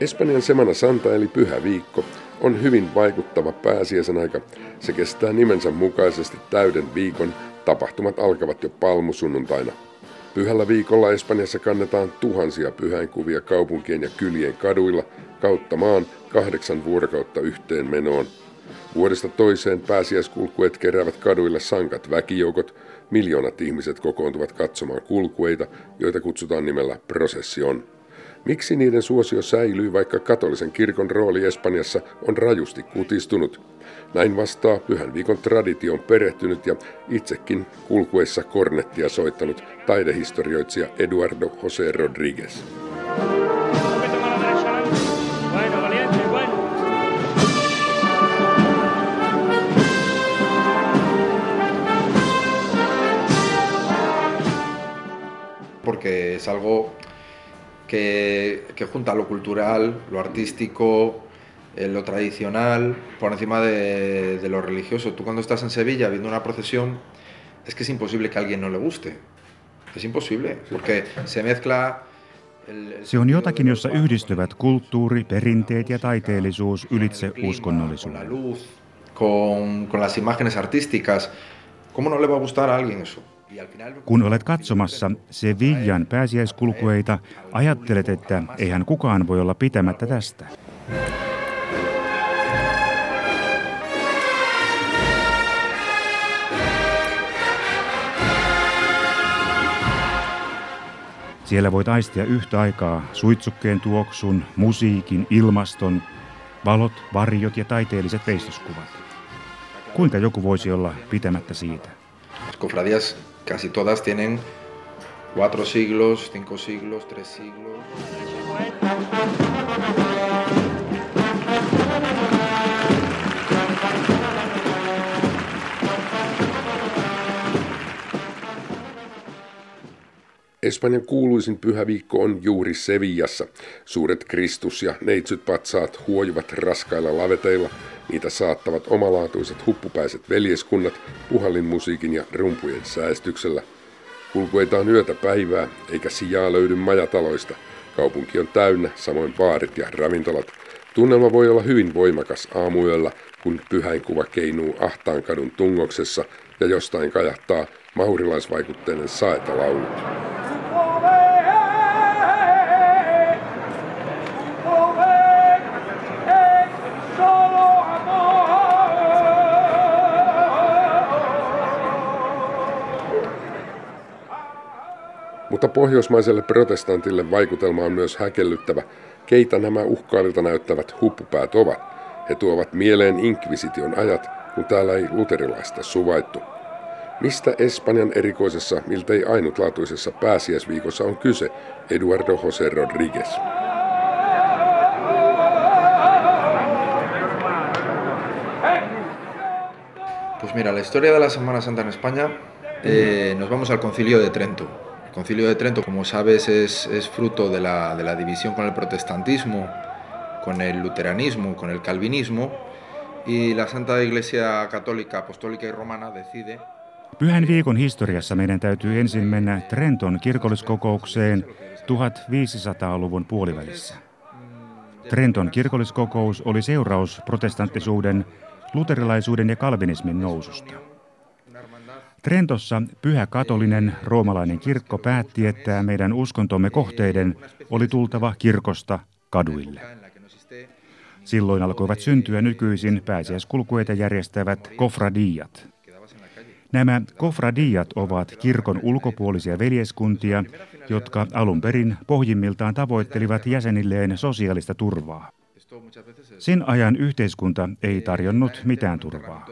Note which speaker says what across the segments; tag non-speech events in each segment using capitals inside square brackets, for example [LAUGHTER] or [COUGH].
Speaker 1: Espanjan Semana Santa eli Pyhä Viikko on hyvin vaikuttava pääsiäisen aika. Se kestää nimensä mukaisesti täyden viikon. Tapahtumat alkavat jo palmusunnuntaina. Pyhällä viikolla Espanjassa kannetaan tuhansia pyhäinkuvia kaupunkien ja kylien kaduilla kautta maan kahdeksan vuorokautta yhteen menoon. Vuodesta toiseen pääsiäiskulkueet keräävät kaduille sankat väkijoukot, miljoonat ihmiset kokoontuvat katsomaan kulkueita, joita kutsutaan nimellä procession. Miksi niiden suosio säilyy, vaikka katolisen kirkon rooli Espanjassa on rajusti kutistunut? Näin vastaa Pyhän viikon tradition perehtynyt ja itsekin kulkuessa kornettia soittanut taidehistorioitsija Eduardo José Rodríguez.
Speaker 2: Porque es algo que, que junta lo cultural, lo artístico, eh, lo tradicional, por encima de, de, lo religioso. Tú cuando estás en Sevilla viendo una procesión, es que es imposible que a alguien no le guste. Es imposible, porque se mezcla...
Speaker 3: Se on jotakin, jossa yhdistyvät kulttuuri, perinteet ja taiteellisuus ylitse uskonnollisuuden.
Speaker 2: Con, con las imágenes artísticas. ¿Cómo no le va a gustar a alguien eso?
Speaker 3: Kun olet katsomassa Sevillan pääsiäiskulkueita, ajattelet, että eihän kukaan voi olla pitämättä tästä. Siellä voit aistia yhtä aikaa suitsukkeen tuoksun, musiikin, ilmaston, valot, varjot ja taiteelliset veistoskuvat. Kuinka joku voisi olla pitämättä siitä?
Speaker 2: Cofradías casi todas tienen cuatro siglos, cinco siglos, tres siglos.
Speaker 1: Espanjan kuuluisin pyhäviikko on juuri Sevillassa. Suuret Kristus- ja neitsytpatsaat huojuvat raskailla laveteilla. Niitä saattavat omalaatuiset huppupäiset veljeskunnat puhallinmusiikin ja rumpujen säästyksellä. Kulkueita on yötä päivää, eikä sijaa löydy majataloista. Kaupunki on täynnä, samoin baarit ja ravintolat. Tunnelma voi olla hyvin voimakas aamuyöllä, kun pyhäinkuva keinuu ahtaan kadun tungoksessa ja jostain kajahtaa maurilaisvaikutteinen saetalaulu. Mutta pohjoismaiselle protestantille vaikutelma on myös häkellyttävä, keitä nämä uhkaililta näyttävät huppupäät ovat. He tuovat mieleen inkvisition ajat, kun täällä ei luterilaista suvaittu. Mistä Espanjan erikoisessa, miltei ainutlaatuisessa pääsiäisviikossa on kyse, Eduardo José Rodríguez.
Speaker 2: Pues mira, la historia de la Semana Santa en España, eh, nos vamos al concilio de Trento. El Concilio de Trento, como sabes, es, es fruto de la, de la, división con el protestantismo, con el luteranismo, con el calvinismo, y la Santa Iglesia Católica, Apostólica y Romana decide...
Speaker 3: Pyhän viikon historiassa meidän täytyy ensin mennä Trenton kirkolliskokoukseen 1500-luvun puolivälissä. Trenton kirkolliskokous oli seuraus protestanttisuuden, luterilaisuuden ja kalvinismin noususta. Trentossa pyhä katolinen roomalainen kirkko päätti, että meidän uskontomme kohteiden oli tultava kirkosta kaduille. Silloin alkoivat syntyä nykyisin pääsiäiskulkueita järjestävät kofradiat. Nämä kofradiat ovat kirkon ulkopuolisia veljeskuntia, jotka alun perin pohjimmiltaan tavoittelivat jäsenilleen sosiaalista turvaa. Sen ajan yhteiskunta ei tarjonnut mitään turvaa.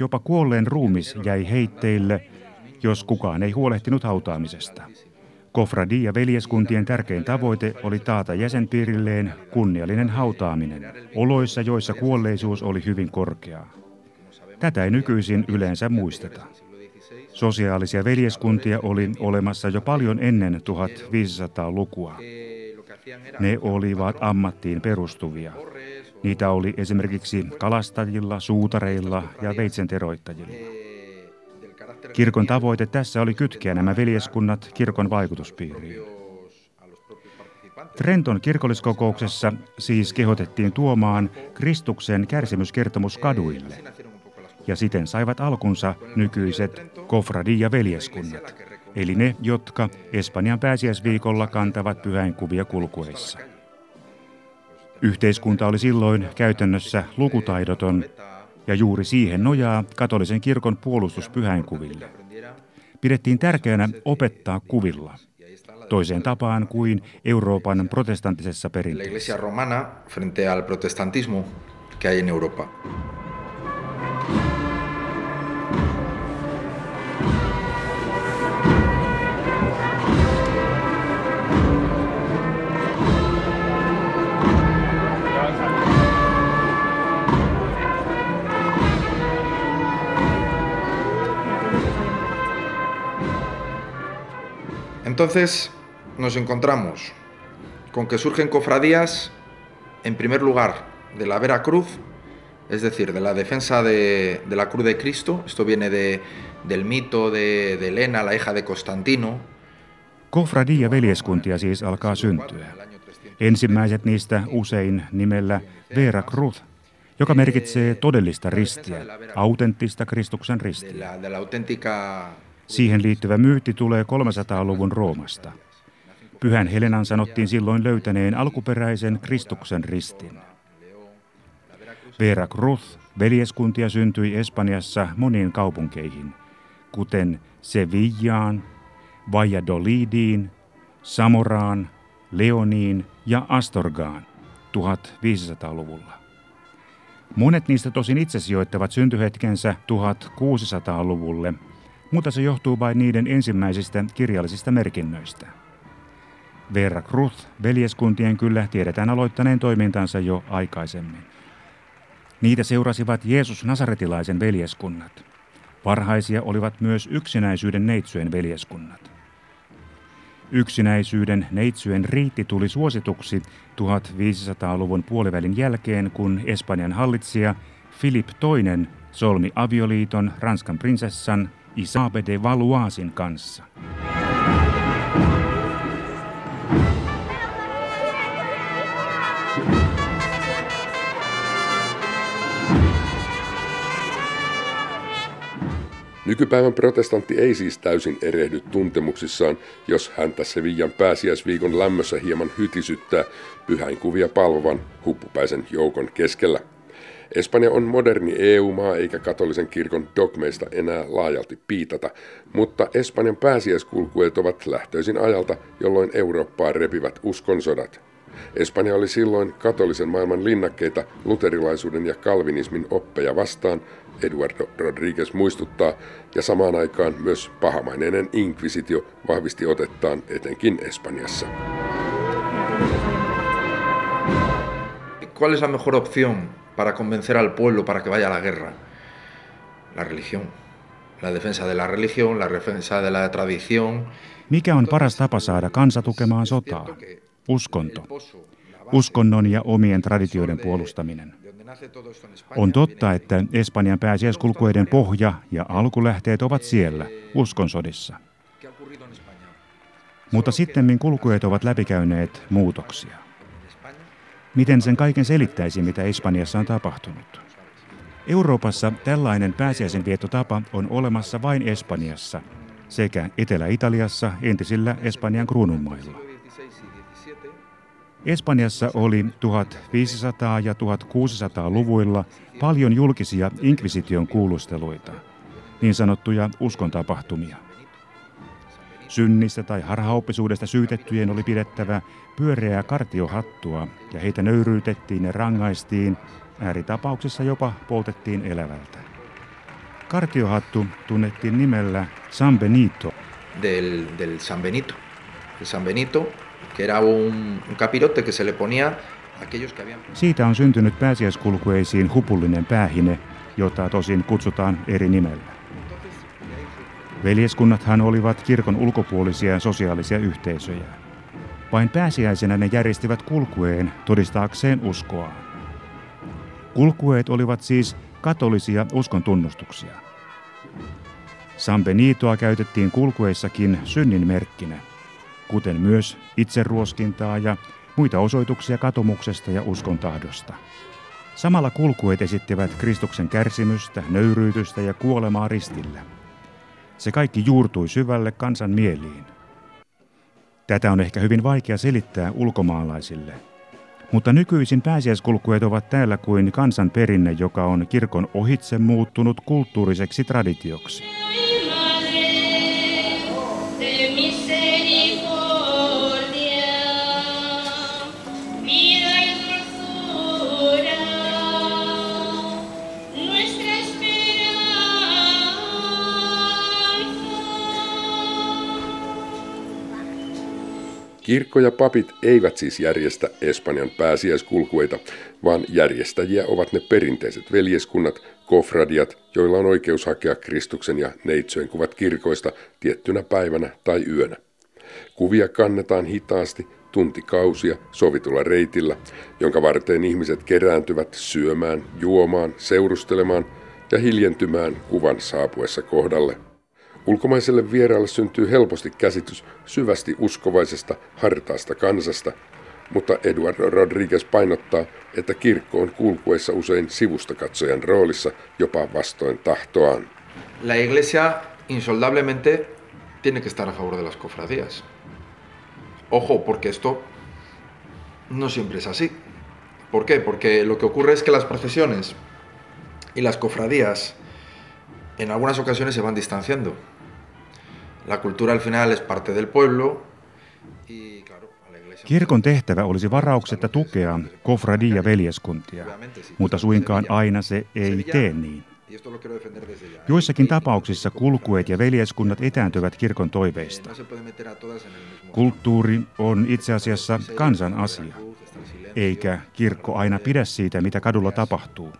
Speaker 3: Jopa kuolleen ruumis jäi heitteille, jos kukaan ei huolehtinut hautaamisesta. Kofradi ja veljeskuntien tärkein tavoite oli taata jäsenpiirilleen kunniallinen hautaaminen, oloissa joissa kuolleisuus oli hyvin korkeaa. Tätä ei nykyisin yleensä muisteta. Sosiaalisia veljeskuntia oli olemassa jo paljon ennen 1500-lukua. Ne olivat ammattiin perustuvia. Niitä oli esimerkiksi kalastajilla, suutareilla ja veitsenteroittajilla. Kirkon tavoite tässä oli kytkeä nämä veljeskunnat kirkon vaikutuspiiriin. Trenton kirkolliskokouksessa siis kehotettiin tuomaan Kristuksen kärsimyskertomus kaduille, ja siten saivat alkunsa nykyiset kofradia-veljeskunnat, eli ne, jotka Espanjan pääsiäisviikolla kantavat pyhäinkuvia kulkueissa. Yhteiskunta oli silloin käytännössä lukutaidoton, ja juuri siihen nojaa katolisen kirkon puolustus pyhäinkuville. Pidettiin tärkeänä opettaa kuvilla – toiseen tapaan kuin Euroopan protestanttisessa perinteessä.
Speaker 2: Entonces nos encontramos con que surgen cofradías, en primer lugar, de la Vera Cruz, es decir, de la defensa de, de la cruz de Cristo. Esto viene de, del mito de, de Elena, la hija de Constantino.
Speaker 3: Kofradia veljeskuntia siis alkaa syntyä. Ensimmäiset niistä usein nimellä Vera Cruz, joka merkitsee todellista ristiä, autenttista Kristuksen ristiä. Siihen liittyvä myytti tulee 300-luvun Roomasta. Pyhän Helenan sanottiin silloin löytäneen alkuperäisen Kristuksen ristin. Vera Cruz veljeskuntia syntyi Espanjassa moniin kaupunkeihin, kuten Sevillaan, Valladolidiin, Samoraan, Leoniin ja Astorgaan 1500-luvulla. Monet niistä tosin itse sijoittavat syntyhetkensä 1600-luvulle – mutta se johtuu vain niiden ensimmäisistä kirjallisista merkinnöistä. Vera Cruz veljeskuntien kyllä tiedetään aloittaneen toimintansa jo aikaisemmin. Niitä seurasivat Jeesus Nasaretilaisen veljeskunnat. Parhaisia olivat myös yksinäisyyden neitsyjen veljeskunnat. Yksinäisyyden neitsyjen riitti tuli suosituksi 1500-luvun puolivälin jälkeen, kun Espanjan hallitsija Filip II solmi avioliiton Ranskan prinsessan Isabe de Valoisin kanssa.
Speaker 1: Nykypäivän protestantti ei siis täysin erehdy tuntemuksissaan, jos häntä Sevillan pääsiäisviikon lämmössä hieman hytisyttää pyhäinkuvia palvovan huppupäisen joukon keskellä. Espanja on moderni EU-maa eikä katolisen kirkon dogmeista enää laajalti piitata, mutta Espanjan pääsiäiskulkueet ovat lähtöisin ajalta, jolloin Eurooppaa repivät uskonsodat. Espanja oli silloin katolisen maailman linnakkeita luterilaisuuden ja kalvinismin oppeja vastaan, Eduardo Rodriguez muistuttaa, ja samaan aikaan myös pahamaineinen inkvisitio vahvisti otettaan etenkin Espanjassa.
Speaker 2: ¿Cuál es la mejor opción para convencer al pueblo para que vaya a la guerra? La religión. La defensa de la religión, la defensa de la tradición.
Speaker 3: Mikä on paras tapa saada kansa tukemaan sotaa? Uskonto. Uskonnon ja omien traditioiden puolustaminen. On totta, että Espanjan pääsiäiskulkueiden pohja ja alkulähteet ovat siellä, uskonsodissa. Mutta kulkueet ovat läpikäyneet muutoksia. Miten sen kaiken selittäisi, mitä Espanjassa on tapahtunut? Euroopassa tällainen pääsiäisenviettotapa on olemassa vain Espanjassa sekä Etelä-Italiassa entisillä Espanjan kruununmailla. Espanjassa oli 1500- ja 1600-luvuilla paljon julkisia inkvisition kuulusteluita, niin sanottuja uskontapahtumia. Synnistä tai harhaoppisuudesta syytettyjen oli pidettävä pyöreää kartiohattua ja heitä nöyryytettiin ja rangaistiin, ääritapauksissa jopa poltettiin elävältä. Kartiohattu tunnettiin nimellä San Benito.
Speaker 2: Del, del San Benito. El San Benito, que era un, un capirote que se le ponía
Speaker 3: Siitä on syntynyt pääsiäiskulkueisiin hupullinen päähine, jota tosin kutsutaan eri nimellä. Veljeskunnathan olivat kirkon ulkopuolisia sosiaalisia yhteisöjä. Vain pääsiäisenä ne järjestivät kulkueen todistaakseen uskoa. Kulkueet olivat siis katolisia uskon tunnustuksia. San Benitoa käytettiin kulkueissakin synnin merkkinä. kuten myös itseruoskintaa ja muita osoituksia katumuksesta ja uskontahdosta. Samalla kulkueet esittivät Kristuksen kärsimystä, nöyryytystä ja kuolemaa ristillä. Se kaikki juurtui syvälle kansan mieliin. Tätä on ehkä hyvin vaikea selittää ulkomaalaisille. Mutta nykyisin pääsiäiskulkueet ovat täällä kuin kansan perinne, joka on kirkon ohitse muuttunut kulttuuriseksi traditioksi.
Speaker 1: Kirkko ja papit eivät siis järjestä Espanjan pääsiäiskulkueita, vaan järjestäjiä ovat ne perinteiset veljeskunnat, kofradiat, joilla on oikeus hakea Kristuksen ja neitsyön kuvat kirkoista tiettynä päivänä tai yönä. Kuvia kannetaan hitaasti tuntikausia sovitulla reitillä, jonka varteen ihmiset kerääntyvät syömään, juomaan, seurustelemaan ja hiljentymään kuvan saapuessa kohdalle – Ulkomaiselle.
Speaker 2: La iglesia insoldablemente tiene que estar a favor de las cofradías. Ojo, porque esto no siempre es así. ¿Por qué? Porque lo que ocurre es que las procesiones y las cofradías en algunas ocasiones se van distanciando. La cultura al final es parte del pueblo.
Speaker 3: Kirkon tehtävä olisi varauksetta tukea kofradia veljeskuntia, mutta suinkaan aina se ei tee niin. Joissakin tapauksissa kulkueet ja veljeskunnat etääntyvät kirkon toiveista. Kulttuuri on itse asiassa kansan asia, eikä kirkko aina pidä siitä, mitä kadulla tapahtuu.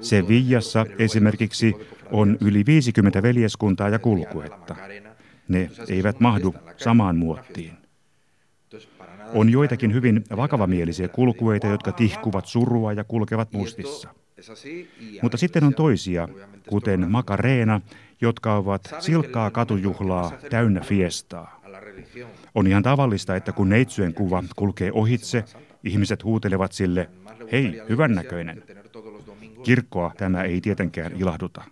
Speaker 3: Sevillassa esimerkiksi on yli 50 veljeskuntaa ja kulkuetta. Ne eivät mahdu samaan muottiin. On joitakin hyvin vakavamielisiä kulkueita, jotka tihkuvat surua ja kulkevat mustissa. Mutta sitten on toisia, kuten Makareena, jotka ovat silkkaa katujuhlaa täynnä fiestaa. On ihan tavallista, että kun neitsyön kuva kulkee ohitse, ihmiset huutelevat sille, hei, hyvännäköinen. Kirkkoa tämä ei tietenkään ilahduta.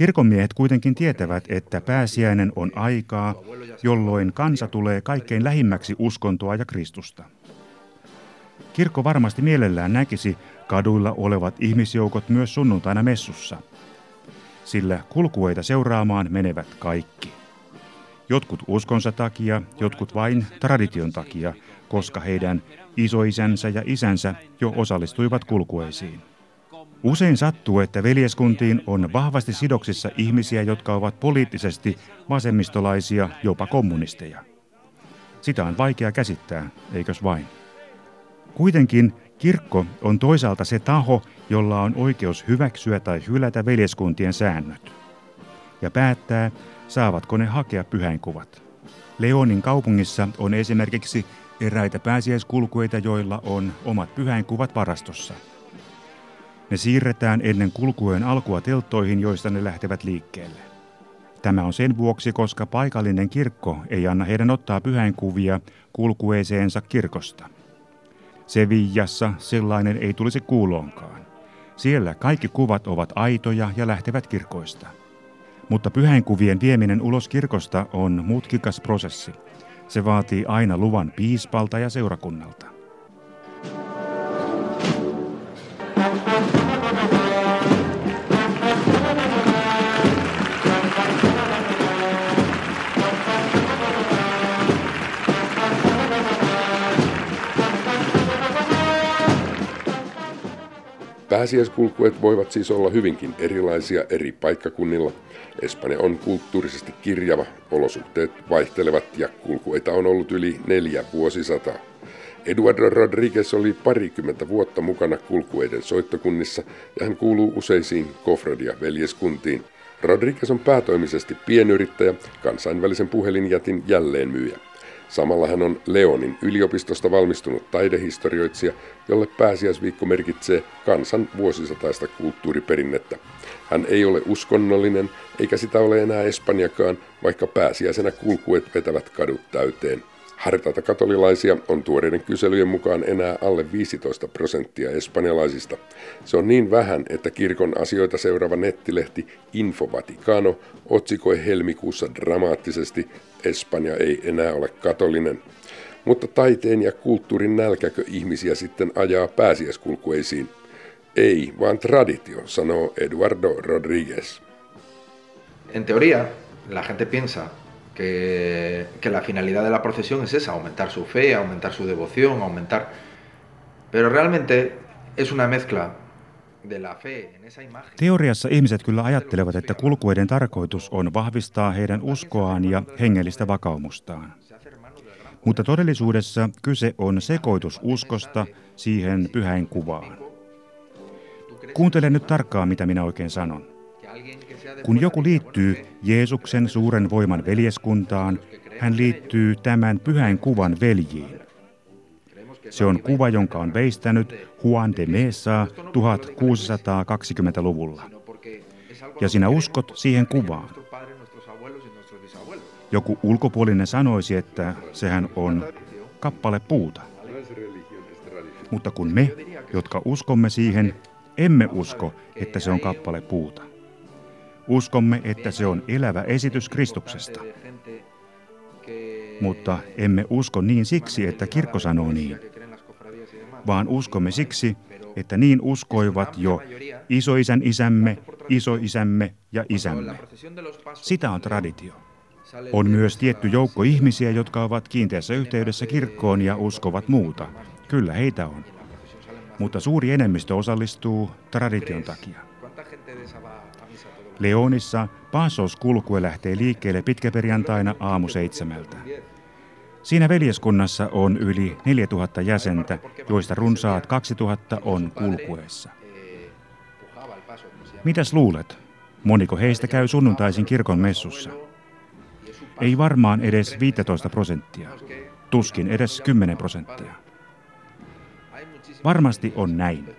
Speaker 3: Kirkonmiehet kuitenkin tietävät, että pääsiäinen on aikaa, jolloin kansa tulee kaikkein lähimmäksi uskontoa ja Kristusta. Kirkko varmasti mielellään näkisi kaduilla olevat ihmisjoukot myös sunnuntaina messussa, sillä kulkueita seuraamaan menevät kaikki. Jotkut uskonsa takia, jotkut vain tradition takia, koska heidän isoisänsä ja isänsä jo osallistuivat kulkueisiin. Usein sattuu, että veljeskuntiin on vahvasti sidoksissa ihmisiä, jotka ovat poliittisesti vasemmistolaisia, jopa kommunisteja. Sitä on vaikea käsittää, eikös vain? Kuitenkin kirkko on toisaalta se taho, jolla on oikeus hyväksyä tai hylätä veljeskuntien säännöt. Ja päättää, saavatko ne hakea pyhäinkuvat. Leonin kaupungissa on esimerkiksi eräitä pääsiäiskulkueita, joilla on omat pyhäinkuvat varastossa – ne siirretään ennen kulkueen alkua telttoihin, joista ne lähtevät liikkeelle. Tämä on sen vuoksi, koska paikallinen kirkko ei anna heidän ottaa pyhäinkuvia kulkueeseensa kirkosta. Sevillassa sellainen ei tulisi kuuloonkaan. Siellä kaikki kuvat ovat aitoja ja lähtevät kirkoista. Mutta pyhäinkuvien vieminen ulos kirkosta on mutkikas prosessi. Se vaatii aina luvan piispalta ja seurakunnalta.
Speaker 1: Pääsiäiskulkueet voivat siis olla hyvinkin erilaisia eri paikkakunnilla. Espanja on kulttuurisesti kirjava, olosuhteet vaihtelevat ja kulkueita on ollut yli neljä vuosisataa. Eduardo Rodriguez oli parikymmentä vuotta mukana kulkueiden soittokunnissa ja hän kuuluu useisiin Kofradia-veljeskuntiin. Rodriguez on päätoimisesti pienyrittäjä, kansainvälisen puhelinjätin jälleenmyyjä. Samalla hän on Leonin yliopistosta valmistunut taidehistorioitsija, jolle pääsiäisviikko merkitsee kansan vuosisataista kulttuuriperinnettä. Hän ei ole uskonnollinen, eikä sitä ole enää Espanjakaan, vaikka pääsiäisenä kulkuet vetävät kadut täyteen. Hartaita katolilaisia on tuoreiden kyselyjen mukaan enää alle 15 prosenttia espanjalaisista. Se on niin vähän, että kirkon asioita seuraava nettilehti Info Vaticano otsikoi helmikuussa dramaattisesti Espanja ei enää ole katolinen. Mutta taiteen ja kulttuurin nälkäkö ihmisiä sitten ajaa pääsiäiskulkueisiin? Ei, vaan traditio, sanoo Eduardo Rodríguez.
Speaker 2: En teoría, la gente piensa que, que la finalidad de la procesión es esa, aumentar su fe, aumentar su devoción, aumentar... Pero realmente es una mezcla
Speaker 3: Teoriassa ihmiset kyllä ajattelevat, että kulkueiden tarkoitus on vahvistaa heidän uskoaan ja hengellistä vakaumustaan. Mutta todellisuudessa kyse on sekoitus uskosta siihen pyhäin kuvaan. Kuuntele nyt tarkkaan, mitä minä oikein sanon. Kun joku liittyy Jeesuksen suuren voiman veljeskuntaan, hän liittyy tämän pyhän kuvan veljiin. Se on kuva, jonka on veistänyt Juan de Mesa 1620-luvulla. Ja sinä uskot siihen kuvaan. Joku ulkopuolinen sanoisi, että sehän on kappale puuta. Mutta kun me, jotka uskomme siihen, emme usko, että se on kappale puuta. Uskomme, että se on elävä esitys Kristuksesta. Mutta emme usko niin siksi, että kirkko sanoo niin, vaan uskomme siksi, että niin uskoivat jo isoisän isämme, isoisämme ja isämme. Sitä on traditio. On myös tietty joukko ihmisiä, jotka ovat kiinteässä yhteydessä kirkkoon ja uskovat muuta. Kyllä heitä on. Mutta suuri enemmistö osallistuu tradition takia. Leonissa kulkue lähtee liikkeelle pitkäperjantaina aamu seitsemältä. Siinä veljeskunnassa on yli 4000 jäsentä, joista runsaat 2000 on kulkueessa. Mitäs luulet? Moniko heistä käy sunnuntaisin kirkon messussa? Ei varmaan edes 15 prosenttia. Tuskin edes 10 prosenttia. Varmasti on näin.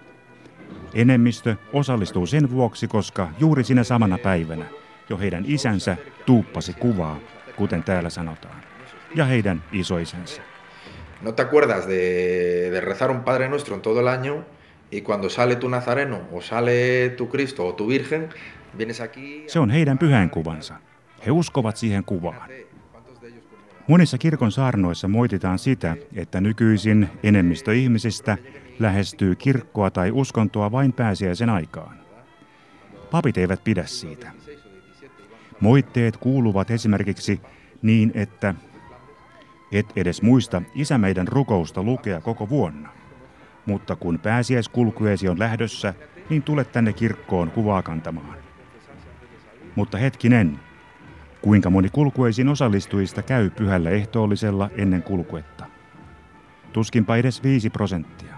Speaker 3: Enemmistö osallistuu sen vuoksi, koska juuri sinä samana päivänä jo heidän isänsä tuuppasi kuvaa, kuten täällä sanotaan, ja heidän isoisänsä.
Speaker 2: No te acuerdas de, de rezar un Padre Nuestro en todo el año y cuando sale tu Nazareno o sale tu Cristo o tu Virgen, vienes aquí...
Speaker 3: Se on heidän pyhäinkuvansa. He uskovat siihen kuvaan. Monissa kirkon saarnoissa moititaan sitä, että nykyisin enemmistö ihmisistä lähestyy kirkkoa tai uskontoa vain pääsiäisen aikaan. Papit eivät pidä siitä. Moitteet kuuluvat esimerkiksi niin, että et edes muista isä meidän rukousta lukea koko vuonna. Mutta kun pääsiäiskulkueesi on lähdössä, niin tule tänne kirkkoon kuvaa kantamaan. Mutta hetkinen, kuinka moni kulkueisiin osallistujista käy pyhällä ehtoollisella ennen kulkuetta? Tuskinpa edes 5 prosenttia.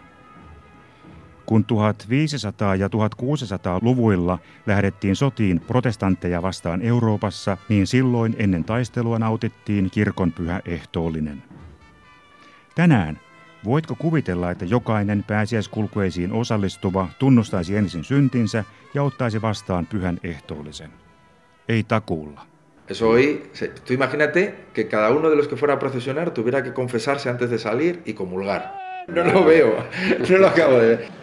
Speaker 3: Kun 1500- ja 1600-luvuilla lähdettiin sotiin protestantteja vastaan Euroopassa, niin silloin ennen taistelua nautittiin kirkon pyhä ehtoollinen. Tänään voitko kuvitella, että jokainen pääsiäiskulkueisiin osallistuva tunnustaisi ensin syntinsä ja ottaisi vastaan pyhän ehtoollisen? Ei takuulla.
Speaker 2: Eso hoy, tú imagínate que cada uno de los que fuera a procesionar tuviera que confesarse antes de salir y comulgar. No lo veo, [LAUGHS] no lo acabo de ver.